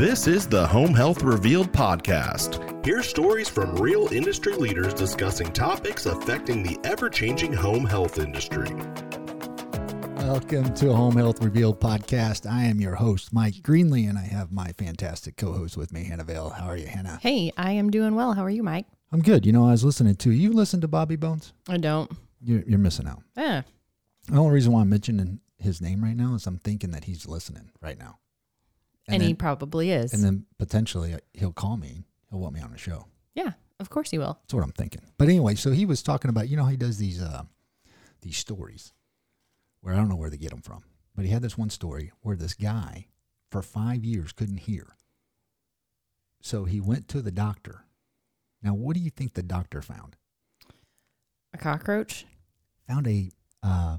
This is the Home Health Revealed podcast. Hear stories from real industry leaders discussing topics affecting the ever changing home health industry. Welcome to Home Health Revealed podcast. I am your host, Mike Greenlee, and I have my fantastic co host with me, Hannah Vale. How are you, Hannah? Hey, I am doing well. How are you, Mike? I'm good. You know, I was listening to you. Listen to Bobby Bones? I don't. You're, you're missing out. Yeah. The only reason why I'm mentioning his name right now is I'm thinking that he's listening right now. And, then, he probably is. and then potentially uh, he'll call me. He'll want me on the show. yeah, of course he will. That's what I'm thinking. But anyway, so he was talking about you know how he does these uh, these stories where I don't know where they get them from, but he had this one story where this guy for five years couldn't hear, so he went to the doctor. Now, what do you think the doctor found? A cockroach? Found a uh,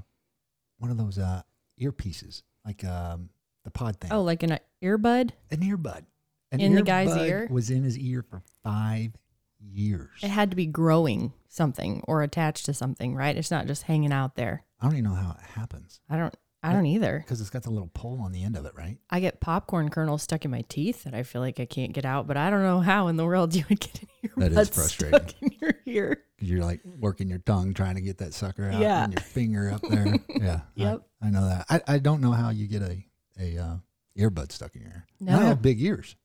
one of those uh, earpieces, like um, the pod thing. Oh, like an earbud? an earbud. An In the guy's ear? was in his ear for five years. It had to be growing something or attached to something, right? It's not just hanging out there. I don't even know how it happens I don't. I don't either. because it's got the little pole on the end of it, right? I get popcorn kernels stuck in my teeth that I feel like I can't get out, but I don't know how in the world you would get an That earbud is frustrating. stuck in your ear. Because you're like working your tongue trying to get that sucker out Yeah. and your finger up there. Yeah. I- Yep. I, know that. I, I don't know how you get a, a uh, earbud stuck in your ear. No. I have big ears.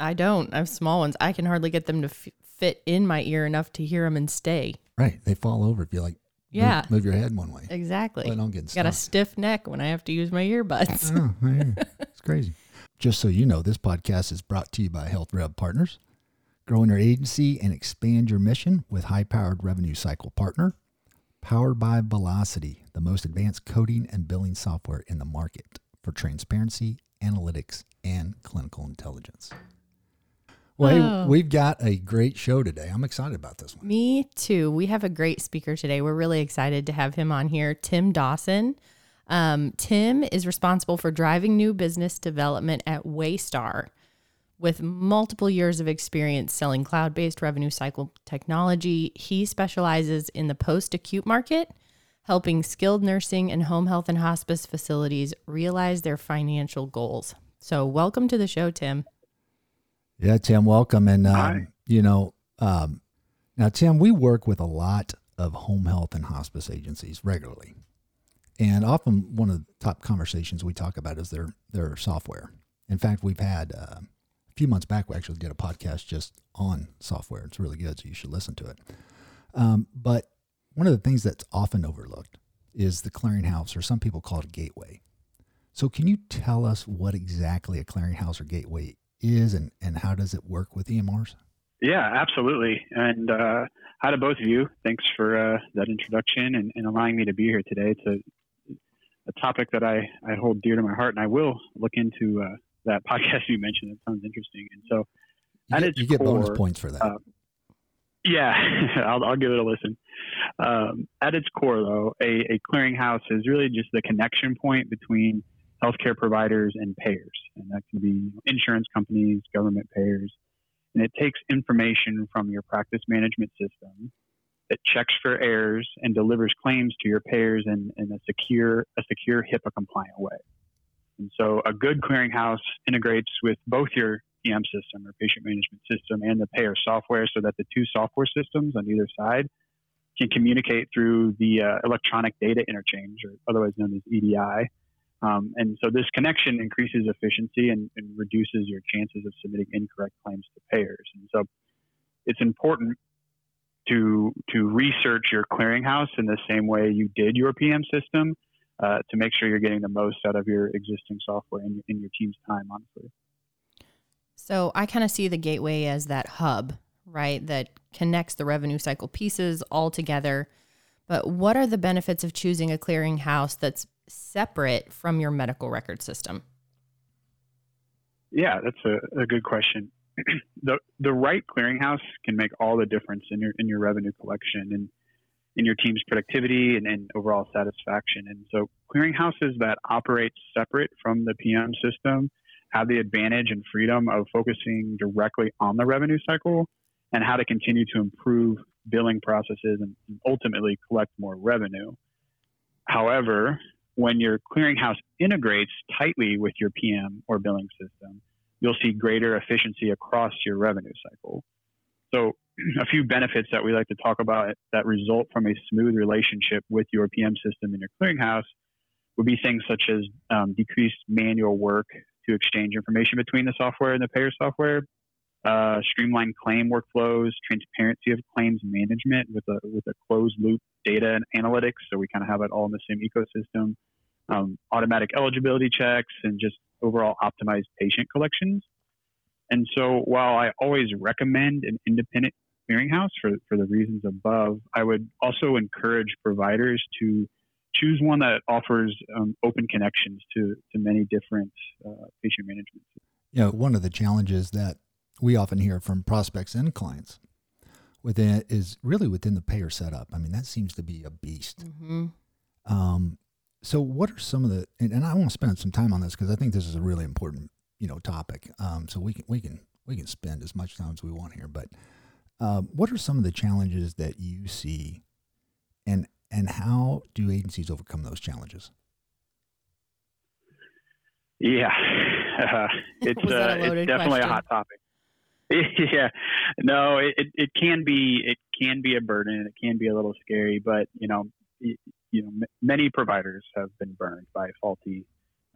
I don't. I have small ones. I can hardly get them to f- fit in my ear enough to hear them and stay. Right. They fall over if you like Yeah. move, your head one way. Exactly. I don't get Got a stiff neck when I have to use my earbuds. Oh, hear it's crazy. Just so you know, this podcast is brought to you by HealthRev Partners. Growing your agency and expand your mission with high powered revenue cycle partner. Powered by Velocity, the most advanced coding and billing software in the market for transparency, analytics, and clinical intelligence. Well, hey, Oh. we've got a great show today. I'm excited about this one. Me too. We have a great speaker today. We're really excited to have him on here, Tim Dawson. Um, Tim is responsible for driving new business development at Waystar with multiple years of experience selling cloud based revenue cycle technology. He specializes in the post acute market, helping skilled nursing and home health and hospice facilities realize their financial goals. So, welcome to the show, Tim. Yeah, Tim, welcome. And, um, Hi. you know, um, now, Tim, we work with a lot of home health and hospice agencies regularly. And often one of the top conversations we talk about is their, their software. In fact, we've had uh, a few months back, we actually did a podcast just on software. It's really good, so you should listen to it. Um, but one of the things that's often overlooked is the clearinghouse, or some people call it a gateway. So, can you tell us what exactly a clearinghouse or gateway is and, and how does it work with EMRs? Yeah, absolutely. And uh, hi to both of you. Thanks for uh, that introduction and, and allowing me to be here today. It's a, a topic that I, I hold dear to my heart, and I will look into uh, that podcast you mentioned. It sounds interesting. And so, You At get, its you get bonus points for that. uh, yeah, I'll, I'll give it a listen. Um, at its core, though, a, a clearinghouse is really just the connection point between healthcare providers and payers. And that can be insurance companies, government payers. And it takes information from your practice management system that checks for errors and delivers claims to your payers in, in a secure, a secure HIPAA compliant way. And so a good clearinghouse integrates with both your EM system or patient management system and the payer software so that the two software systems on either side can communicate through the uh, electronic data interchange, or otherwise known as EDI. Um, and so this connection increases efficiency and, and reduces your chances of submitting incorrect claims to payers. And so it's important to to research your clearinghouse in the same way you did your PM system uh, to make sure you're getting the most out of your existing software and, in your team's time, honestly. So I kind of see the gateway as that hub, right, that connects the revenue cycle pieces all together. But what are the benefits of choosing a clearinghouse that's separate from your medical record system? Yeah, that's a, a good question. the the right clearinghouse can make all the difference in your in your revenue collection and in your team's productivity and, and overall satisfaction. And so clearinghouses that operate separate from the PM system have the advantage and freedom of focusing directly on the revenue cycle and how to continue to improve billing processes and ultimately collect more revenue. However, when your clearinghouse integrates tightly with your PM or billing system, you'll see greater efficiency across your revenue cycle. So, a few benefits that we like to talk about that result from a smooth relationship with your PM system and your clearinghouse would be things such as um, decreased manual work to exchange information between the software and the payer software, uh, streamlined claim workflows, transparency of claims management with a with a closed loop data and analytics, so we kind of have it all in the same ecosystem. Um, automatic eligibility checks and just overall optimized patient collections. And so, while I always recommend an independent clearinghouse for for the reasons above, I would also encourage providers to choose one that offers um, open connections to to many different uh, patient management. You know, one of the challenges that we often hear from prospects and clients within is really within the payer setup. I mean, that seems to be a beast. Mm-hmm. Um, so, what are some of the? And, and I want to spend some time on this because I think this is a really important, you know, topic. Um, so we can we can we can spend as much time as we want here. But um, what are some of the challenges that you see, and and how do agencies overcome those challenges? Yeah, uh, it's uh, it's definitely question? a hot topic. yeah, no, it, it can be it can be a burden. It can be a little scary, but you know, you know, many providers have been burned by faulty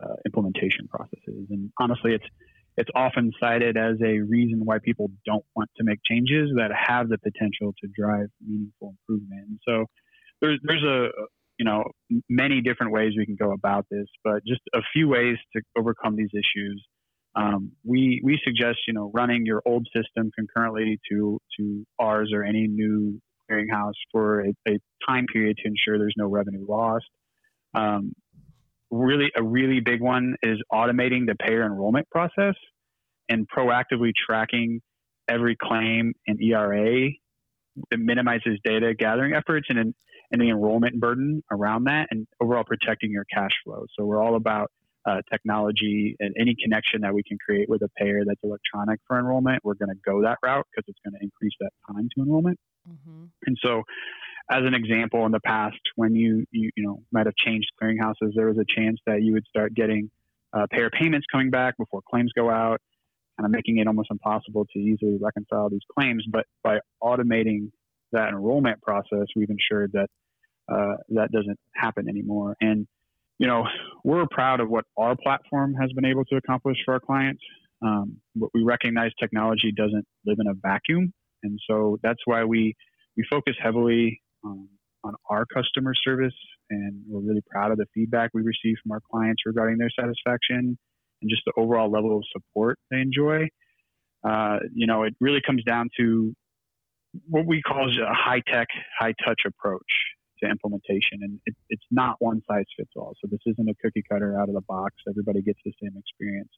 uh, implementation processes, and honestly, it's it's often cited as a reason why people don't want to make changes that have the potential to drive meaningful improvement. And so there's there's a you know many different ways we can go about this, but just a few ways to overcome these issues. Um, we we suggest you know running your old system concurrently to to ours or any new clearinghouse for a, a time period to ensure there's no revenue lost. Um, really, a really big one is automating the payer enrollment process and proactively tracking every claim and ERA. It minimizes data gathering efforts and and the enrollment burden around that and overall protecting your cash flow. So we're all about uh, technology and any connection that we can create with a payer that's electronic for enrollment. We're going to go that route because it's going to increase that time to enrollment. Mm-hmm. And so, as an example, in the past, when you, you you know might have changed clearinghouses, there was a chance that you would start getting uh, payer payments coming back before claims go out, kind of making it almost impossible to easily reconcile these claims. But by automating that enrollment process, we've ensured that uh, that doesn't happen anymore. And you know, we're proud of what our platform has been able to accomplish for our clients. Um, but we recognize technology doesn't live in a vacuum, and so that's why we we focus heavily um, on our customer service, and we're really proud of the feedback we receive from our clients regarding their satisfaction and just the overall level of support they enjoy. Uh, you know, it really comes down to what we call a high tech, high touch approach to implementation. And it, it's not one size fits all. So this isn't a cookie cutter out of the box. Everybody gets the same experience.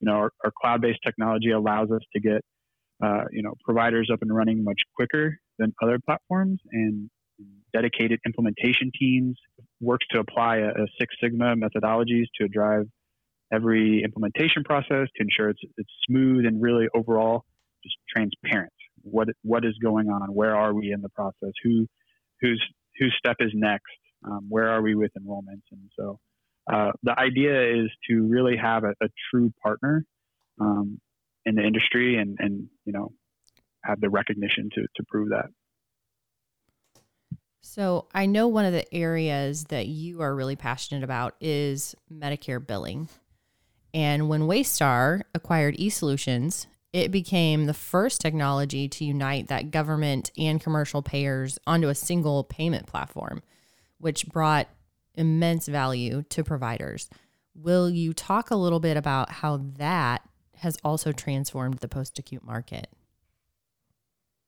You know, our, our cloud based technology allows us to get, uh, you know, providers up and running much quicker than other platforms and dedicated implementation teams works to apply a, a Six Sigma methodologies to drive every implementation process to ensure it's, it's smooth and really overall just transparent. What what is going on, where are we in the process, who whose whose step is next, um, where are we with enrollments, and so uh, the idea is to really have a, a true partner um, in the industry, and and you know have the recognition to to prove that. So I know one of the areas that you are really passionate about is Medicare billing. And when Waystar acquired eSolutions, it became the first technology to unite that government and commercial payers onto a single payment platform, which brought immense value to providers. Will you talk a little bit about how that has also transformed the post acute market?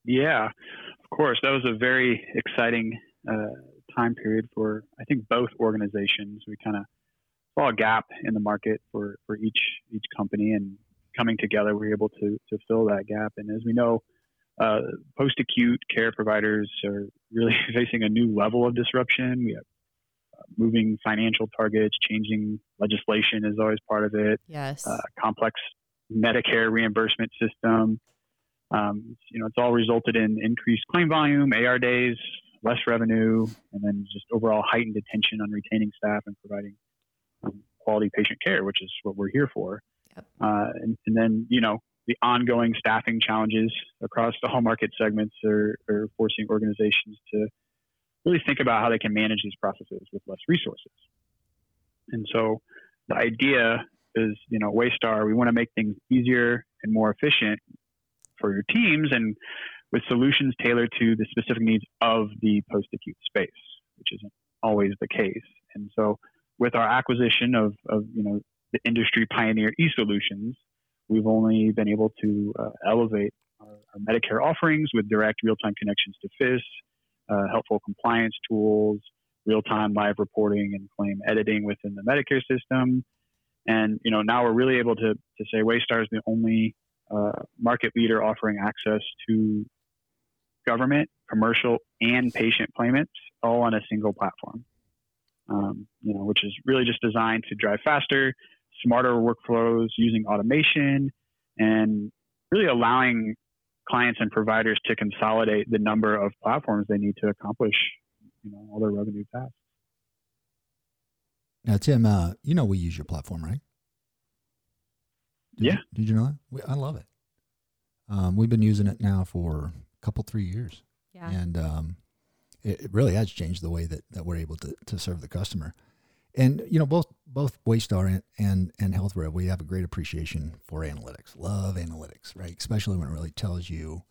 Yeah, of course. That was a very exciting uh, time period for, I think, both organizations. We kind of saw a gap in the market for, for each each company, and coming together, we were able to to fill that gap. And as we know, uh, post acute care providers are really facing a new level of disruption. We have uh, moving financial targets, changing legislation is always part of it. Yes, uh, complex Medicare reimbursement system. Um, you know, it's all resulted in increased claim volume, AR days, less revenue, and then just overall heightened attention on retaining staff and providing um, quality patient care, which is what we're here for. Yep. Uh, and, and, then, you know, the ongoing staffing challenges across the whole market segments are, are forcing organizations to really think about how they can manage these processes with less resources. And so the idea you know, Waystar, we want to make things easier and more efficient for your teams and with solutions tailored to the specific needs of the post acute space, which isn't always the case. And so with our acquisition of, of you know, the industry pioneer eSolutions, we've only been able to uh, elevate our, our, Medicare offerings with direct real-time connections to FISS, uh, helpful compliance tools, real-time live reporting and claim editing within the Medicare system. And you know now we're really able to, to say Waystar is the only uh, market leader offering access to government, commercial, and patient payments all on a single platform. Um, you know, which is really just designed to drive faster, smarter workflows using automation and really allowing clients and providers to consolidate the number of platforms they need to accomplish you know all their revenue tasks. Now, Tim, uh, you know we use your platform, right? Did yeah. You, did you know that? We, I love it. Um, we've been using it now for a couple, three years. Yeah. And um, it, it, really has changed the way that, that we're able to, to serve the customer. And you know, both both Waystar and, and and HealthRev, we have a great appreciation for analytics. Love analytics, right? Especially when it really tells you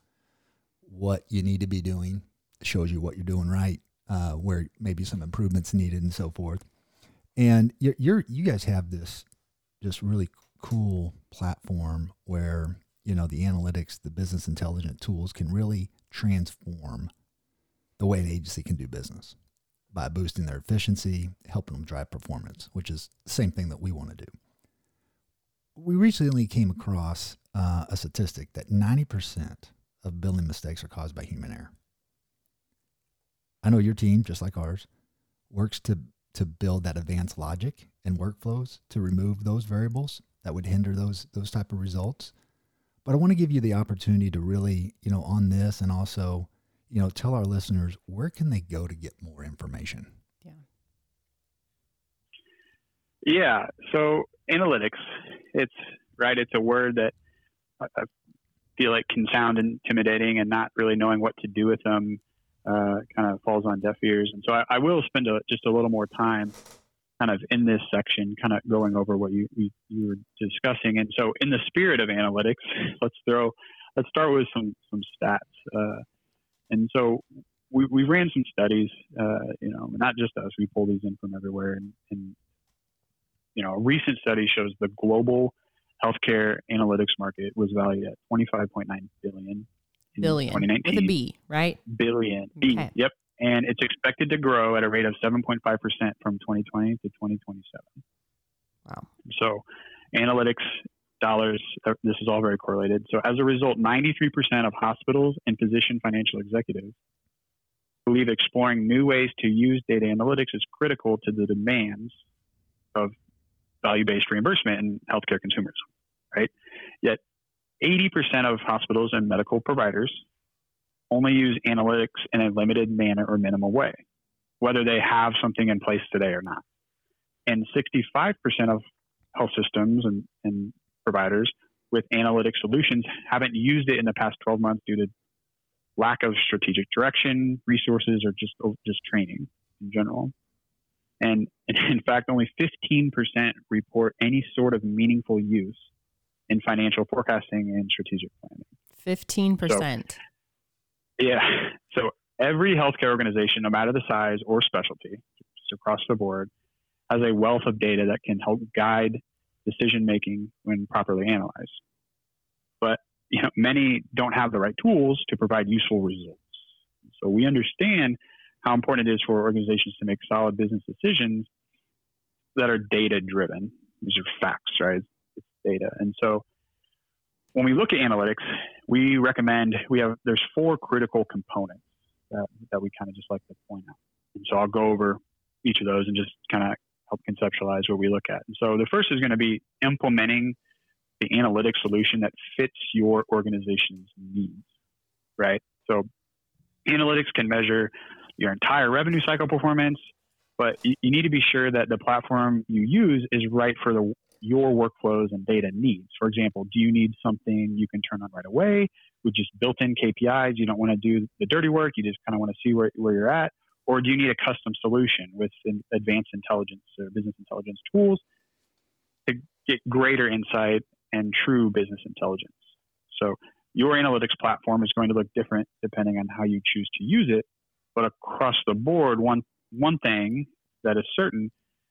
what you need to be doing, shows you what you're doing right, uh, where maybe some improvements needed, and so forth. And you're, you're you guys have this just really cool platform where you know the analytics, the business intelligence tools can really transform the way an agency can do business by boosting their efficiency, helping them drive performance, which is the same thing that we want to do. We recently came across uh, a statistic that 90% of billing mistakes are caused by human error. I know your team, just like ours, works to, to build that advanced logic and workflows to remove those variables that would hinder those, those type of results. But I want to give you the opportunity to really, you know, on this and also you know, tell our listeners where can they go to get more information? Yeah. Yeah. So analytics, it's right. It's a word that I feel like can sound intimidating and not really knowing what to do with them uh, kind of falls on deaf ears. And so I, I will spend a, just a little more time kind of in this section, kind of going over what you, you, you were discussing. And so in the spirit of analytics, let's throw, let's start with some, some stats. Uh, and so we, we ran some studies, uh, you know, not just us, we pull these in from everywhere. And, and, you know, a recent study shows the global healthcare analytics market was valued at 25.9 billion. Billion. 2019. With a B, right? Billion. B. Okay. Yep. And it's expected to grow at a rate of 7.5% from 2020 to 2027. Wow. So analytics dollars. Uh, this is all very correlated. So as a result, 93% of hospitals and physician financial executives believe exploring new ways to use data analytics is critical to the demands of value-based reimbursement in healthcare consumers, right? Yet 80% of hospitals and medical providers only use analytics in a limited manner or minimal way, whether they have something in place today or not. And 65% of health systems and, and providers with analytic solutions haven't used it in the past 12 months due to lack of strategic direction, resources, or just just training in general. And in fact, only 15% report any sort of meaningful use in financial forecasting and strategic planning. 15%. So, yeah. So every healthcare organization, no matter the size or specialty, just across the board, has a wealth of data that can help guide decision making when properly analyzed. But you know, many don't have the right tools to provide useful results. So we understand how important it is for organizations to make solid business decisions that are data driven. These are facts, right? Data. And so when we look at analytics, we recommend we have there's four critical components that, that we kind of just like to point out. And so I'll go over each of those and just kind of help conceptualize what we look at. And so the first is going to be implementing the analytic solution that fits your organization's needs, right? So analytics can measure your entire revenue cycle performance, but you, you need to be sure that the platform you use is right for the your workflows and data needs. For example, do you need something you can turn on right away with just built-in KPIs? You don't want to do the dirty work. You just kind of want to see where, where you're at. Or do you need a custom solution with advanced intelligence or business intelligence tools to get greater insight and true business intelligence? So your analytics platform is going to look different depending on how you choose to use it. But across the board, one one thing that is certain,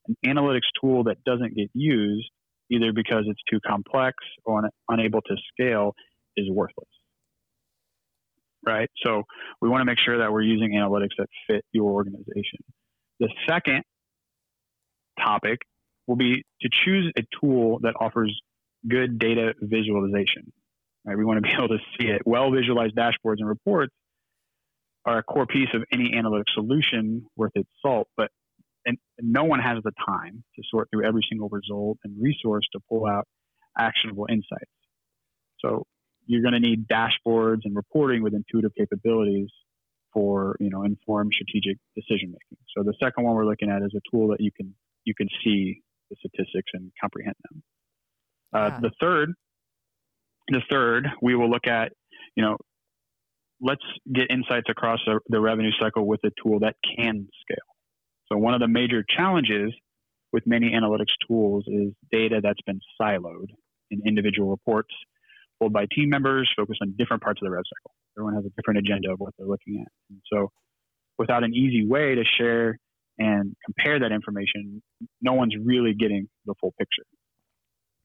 an analytics tool that doesn't get used either because it's too complex or un- unable to scale is worthless. Right? So we want to make sure that we're using analytics that fit your organization. The second topic will be to choose a tool that offers good data visualization. Right? We want to be able to see it. Well visualized dashboards and reports are a core piece of any analytic solution worth its salt, but and no one has the time to sort through every single result and resource to pull out actionable insights. So you're going to need dashboards and reporting with intuitive capabilities for you know informed strategic decision making. So the second one we're looking at is a tool that you can you can see the statistics and comprehend them. Uh, yeah. The third, the third, we will look at you know let's get insights across the, the revenue cycle with a tool that can scale. So one of the major challenges with many analytics tools is data that's been siloed in individual reports pulled by team members focused on different parts of the rev cycle. Everyone has a different agenda of what they're looking at. And so without an easy way to share and compare that information, no one's really getting the full picture.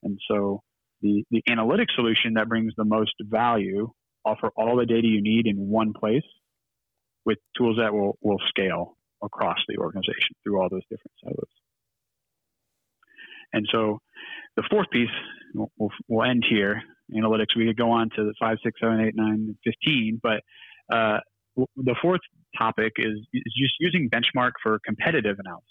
And so the, the analytic solution that brings the most value offer all the data you need in one place with tools that will, will scale across the organization through all those different silos. And so the fourth piece, we'll, we'll end here. Analytics, we could go on to the five, six, seven, eight, nine, 15, but uh, the fourth topic is, is just using benchmark for competitive analysis.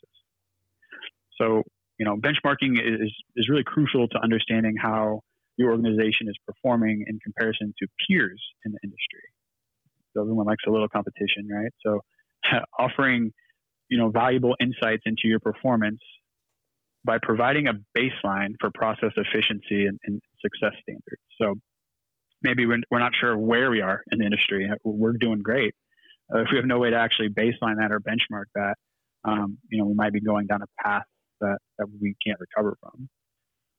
So, you know, benchmarking is, is really crucial to understanding how your organization is performing in comparison to peers in the industry. So everyone likes a little competition, right? So offering you know valuable insights into your performance by providing a baseline for process efficiency and, and success standards. So maybe we're, we're not sure where we are in the industry. We're doing great. Uh, if we have no way to actually baseline that or benchmark that, um, you know, we might be going down a path that, that we can't recover from.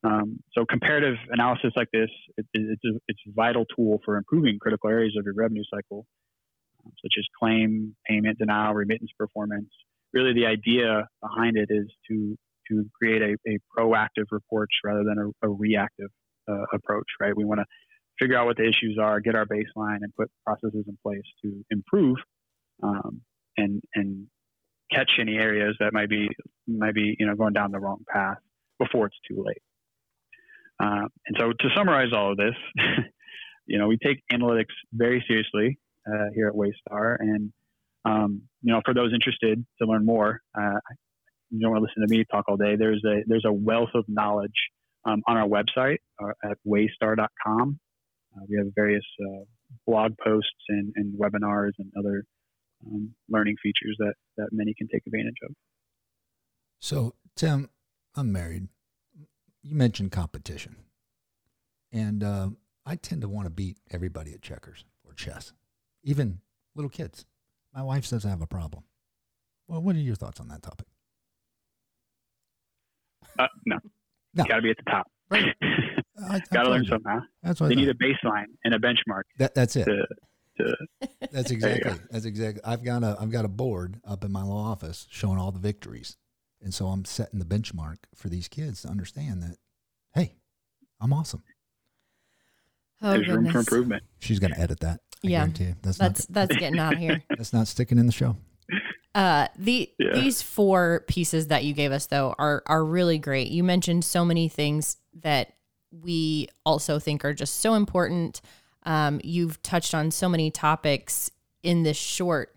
Um, so comparative analysis like this, it, it, it's, a, it's a vital tool for improving critical areas of your revenue cycle such as claim, payment, denial, remittance performance. Really, the idea behind it is to to create a, a proactive approach rather than a, a reactive uh, approach. Right? We want to figure out what the issues are, get our baseline, and put processes in place to improve um, and and catch any areas that might be might be you know going down the wrong path before it's too late. Uh, and so, to summarize all of this, you know, we take analytics very seriously uh, here at Waystar. And um, you know, for those interested to learn more, uh, you don't want to listen to me talk all day. There's a there's a wealth of knowledge um, on our website uh, at waystar.com. Uh, we have various uh, blog posts and, and, webinars and other um, learning features that that many can take advantage of. So, Tim, I'm married. You mentioned competition, and uh, I tend to want to beat everybody at checkers or chess even little kids. My wife says I have a problem. Well, what are your thoughts on that topic? Uh, no. no. Got to be at the top. Right. Got to learn something. Huh? That's what they need a baseline and a benchmark. That, that's it. To, to, that's exactly. That's exactly. I've got a I've got a board up in my law office showing all the victories, and so I'm setting the benchmark for these kids to understand that, hey, I'm awesome. Oh, There's goodness. room for improvement. She's going to edit that. I yeah, that's that's, not, that's getting out of here. That's not sticking in the show. Uh, the yeah. these four pieces that you gave us though are are really great. You mentioned so many things that we also think are just so important. Um, you've touched on so many topics in this short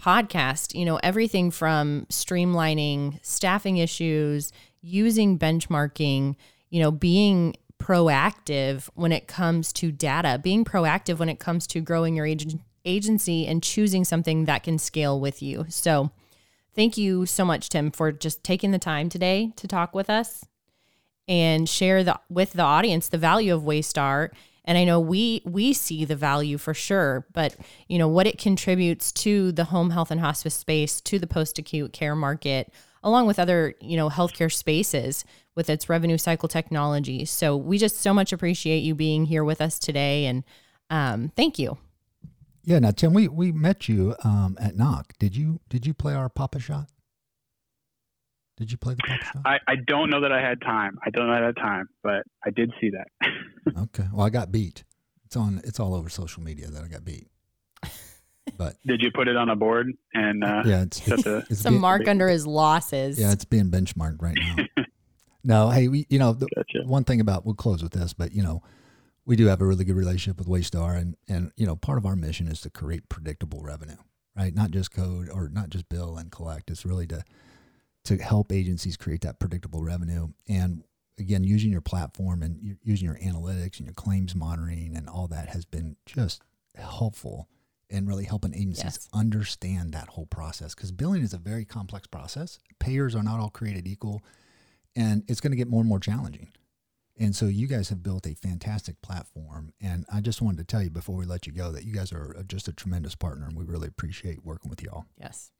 podcast. You know everything from streamlining staffing issues, using benchmarking, you know, being proactive when it comes to data, being proactive when it comes to growing your agency and choosing something that can scale with you. So, thank you so much, Tim, for just taking the time today to talk with us and share the with the audience the value of Waystar. And I know we we see the value for sure, but you know what it contributes to the home health and hospice space, to the post acute care market, along with other you know healthcare spaces with its revenue cycle technology. So we just so much appreciate you being here with us today, and um, thank you. Yeah. Now, Tim, we we met you um, at NAHC. Did you did you play our Pop-A-Shot? Did you play the Pop-A-Shot? I, I don't know that I had time. I don't know that I had time, but I did see that. okay. Well, I got beat. It's on. It's all over social media that I got beat. But did you put it on a board and uh, yeah, it's, set the, it's Some being, mark under his losses. yeah, it's being benchmarked right now. no, hey, we, you know, the, Gotcha. one thing about we'll close with this, but you know, we do have a really good relationship with Waystar, and and you know, part of our mission is to create predictable revenue, right? Not just code or not just bill and collect. It's really to to help agencies create that predictable revenue. And again, using your platform and using your analytics and your claims monitoring and all that has been just helpful in really helping agencies Yes. understand that whole process because billing is a very complex process. Payers are not all created equal, and it's going to get more and more challenging. And so you guys have built a fantastic platform. And I just wanted to tell you before we let you go that you guys are uh, just a tremendous partner and we really appreciate working with y'all. Yes.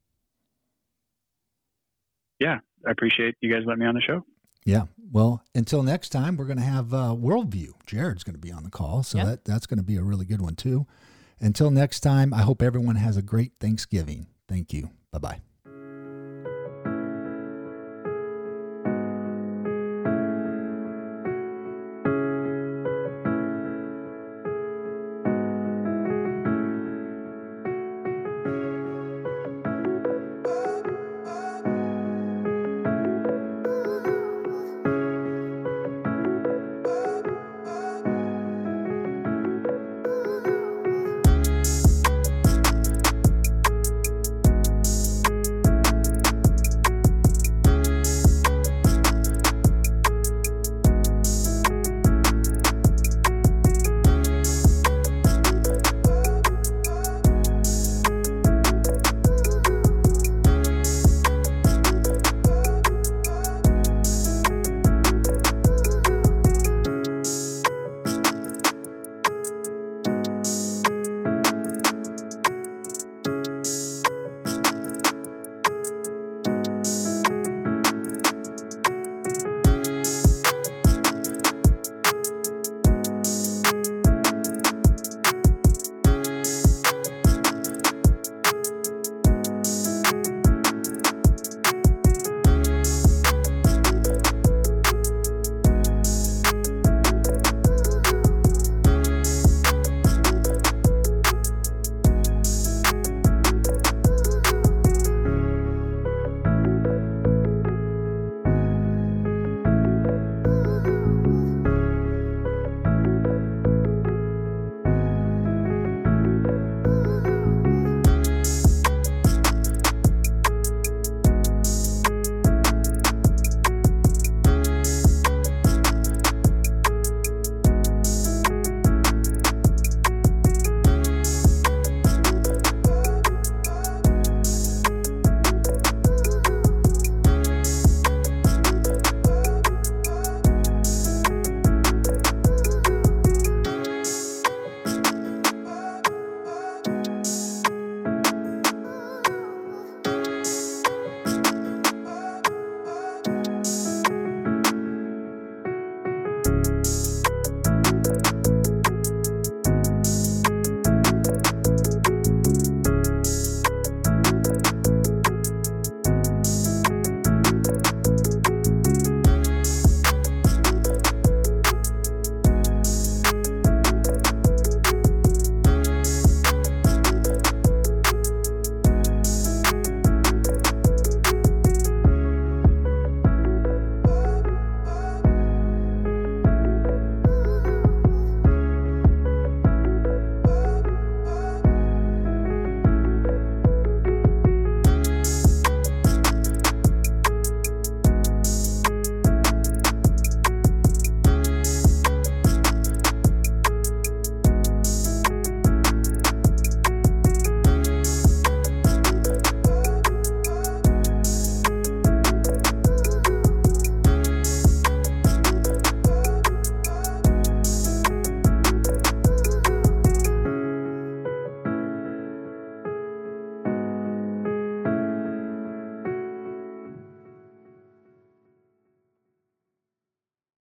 yeah, I appreciate you guys letting me on the show. Yeah. Well, until next time, we're going to have uh, Worldview. Jared's going to be on the call. So Yep. that, that's going to be a really good one, too. Until next time, I hope everyone has a great Thanksgiving. Thank you. Bye bye.